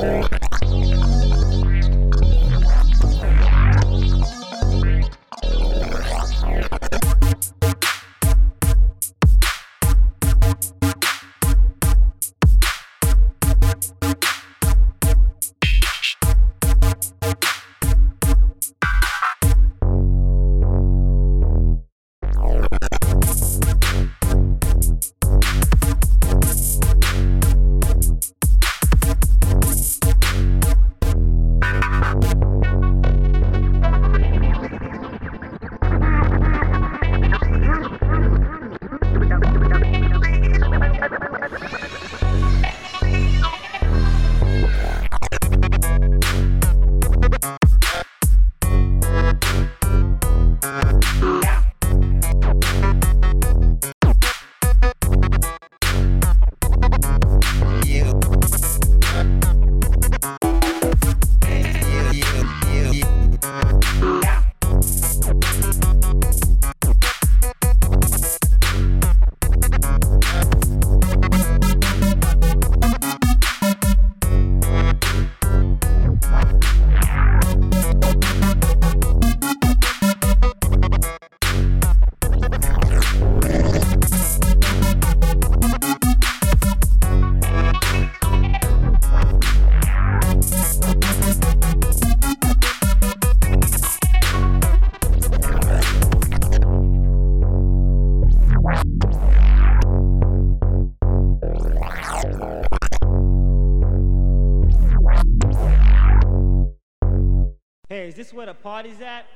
Hold Hey, is this where the party's at?